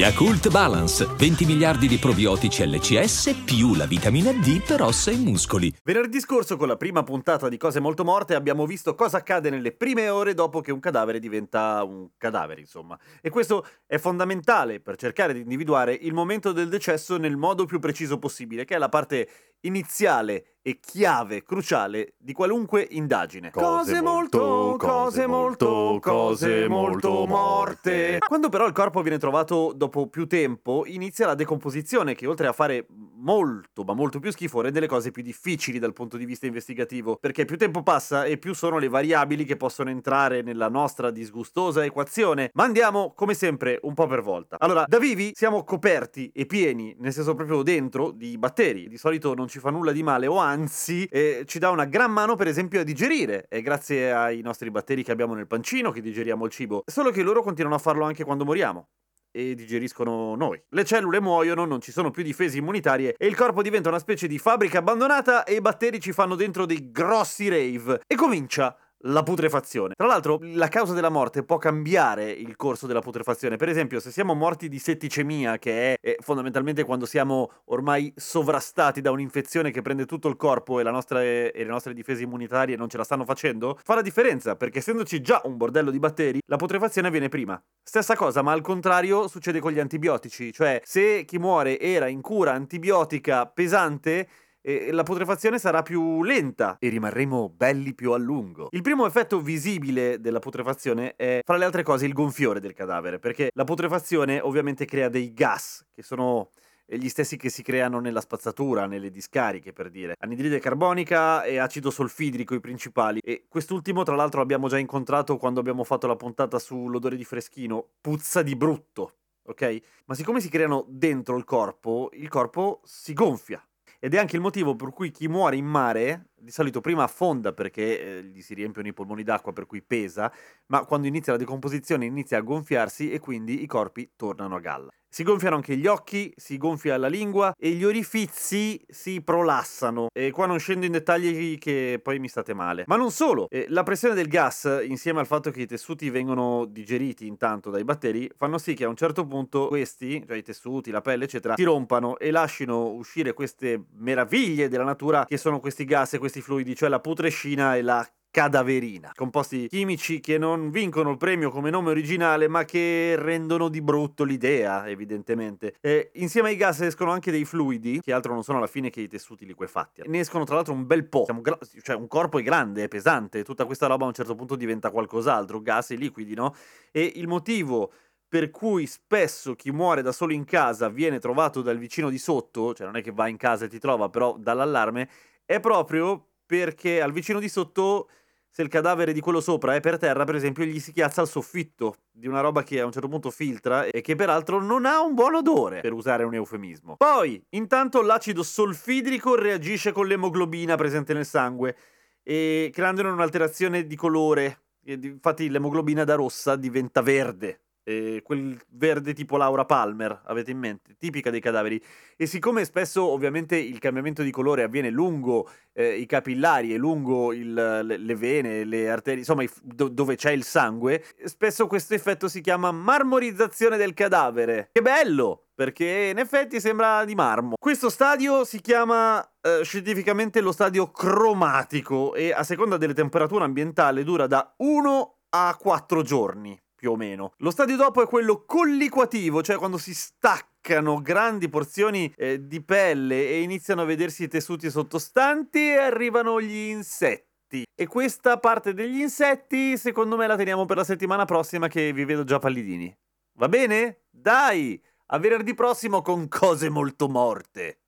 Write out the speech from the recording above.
Yakult Balance, 20 miliardi di probiotici LCS più la vitamina D per ossa e muscoli. Venerdì scorso, con la prima puntata di Cose Molto Morte, abbiamo visto cosa accade nelle prime ore dopo che un cadavere diventa un cadavere, insomma. E questo è fondamentale per cercare di individuare il momento del decesso nel modo più preciso possibile, che è la parte iniziale e chiave cruciale di qualunque indagine. Cose molto, cose molto, cose molto morte. Quando però il corpo viene trovato dopo più tempo, inizia la decomposizione che oltre a fare molto, ma molto più schifo, rende le cose più difficili dal punto di vista investigativo, perché più tempo passa e più sono le variabili che possono entrare nella nostra disgustosa equazione. Ma andiamo, come sempre, un po' per volta. Allora, da vivi siamo coperti e pieni, nel senso proprio dentro, di batteri. Di solito non ci fa nulla di male o anzi eh, ci dà una gran mano per esempio a digerire. È grazie ai nostri batteri che abbiamo nel pancino che digeriamo il cibo. Solo che loro continuano a farlo anche quando moriamo e digeriscono noi. Le cellule muoiono, non ci sono più difese immunitarie e il corpo diventa una specie di fabbrica abbandonata e i batteri ci fanno dentro dei grossi rave. E comincia la putrefazione. Tra l'altro, la causa della morte può cambiare il corso della putrefazione. Per esempio, se siamo morti di setticemia, che è, è, fondamentalmente quando siamo ormai sovrastati da un'infezione che prende tutto il corpo e, nostra, e, le nostre difese immunitarie non ce la stanno facendo, fa la differenza, perché essendoci già un bordello di batteri, la putrefazione avviene prima. Stessa cosa, ma al contrario succede con gli antibiotici, cioè se chi muore era in cura antibiotica pesante, e la putrefazione sarà più lenta e rimarremo belli più a lungo. Il primo effetto visibile della putrefazione è, fra le altre cose, il gonfiore del cadavere, perché la putrefazione ovviamente crea dei gas che sono gli stessi che si creano nella spazzatura, nelle discariche per dire. Anidride carbonica e acido solfidrico i principali e quest'ultimo tra l'altro l'abbiamo già incontrato quando abbiamo fatto la puntata sull'odore di freschino, puzza di brutto, ok? Ma siccome si creano dentro il corpo, il corpo si gonfia ed è anche il motivo per cui chi muore in mare di solito prima affonda perché eh, gli si riempiono i polmoni d'acqua per cui pesa, ma quando inizia la decomposizione inizia a gonfiarsi e quindi i corpi tornano a galla. Si gonfiano anche gli occhi, si gonfia la lingua e gli orifizi si prolassano. E qua non scendo in dettagli che poi mi state male. Ma non solo, eh, la pressione del gas, insieme al fatto che i tessuti vengono digeriti intanto dai batteri, fanno sì che a un certo punto questi, cioè i tessuti, la pelle, eccetera, si rompano e lasciano uscire queste meraviglie della natura che sono questi gas e questi fluidi, cioè la putrescina e la cadaverina, composti chimici che non vincono il premio come nome originale ma che rendono di brutto l'idea evidentemente. E insieme ai gas escono anche dei fluidi, che altro non sono alla fine che i tessuti liquefatti. Ne escono tra l'altro un bel po', gra- cioè un corpo è grande, è pesante, tutta questa roba a un certo punto diventa qualcos'altro, gas e liquidi, no? E il motivo per cui spesso chi muore da solo in casa viene trovato dal vicino di sotto, cioè non è che va in casa e ti trova, però dall'allarme, è proprio perché al vicino di sotto se il cadavere di quello sopra è per terra, per esempio, gli si chiazza il soffitto di una roba che a un certo punto filtra e che peraltro non ha un buon odore, per usare un eufemismo. Poi, intanto l'acido solfidrico reagisce con l'emoglobina presente nel sangue e creandone un'alterazione di colore. Infatti l'emoglobina da rossa diventa verde eh, quel verde tipo Laura Palmer, avete in mente, tipica dei cadaveri. E siccome spesso ovviamente il cambiamento di colore avviene lungo eh, i capillari e lungo il, le, le, vene, le arterie, insomma do, dove c'è il sangue, spesso questo effetto si chiama marmorizzazione del cadavere. Che bello! Perché in effetti sembra di marmo. Questo stadio si chiama eh, scientificamente lo stadio cromatico e a seconda delle temperature ambientali dura da 1 a 4 giorni più o meno. Lo stadio dopo è quello colliquativo, cioè quando si staccano grandi porzioni eh, di pelle e iniziano a vedersi i tessuti sottostanti e arrivano gli insetti. E questa parte degli insetti, secondo me, la teniamo per la settimana prossima che vi vedo già pallidini. Va bene? Dai! A venerdì prossimo con cose molto morte.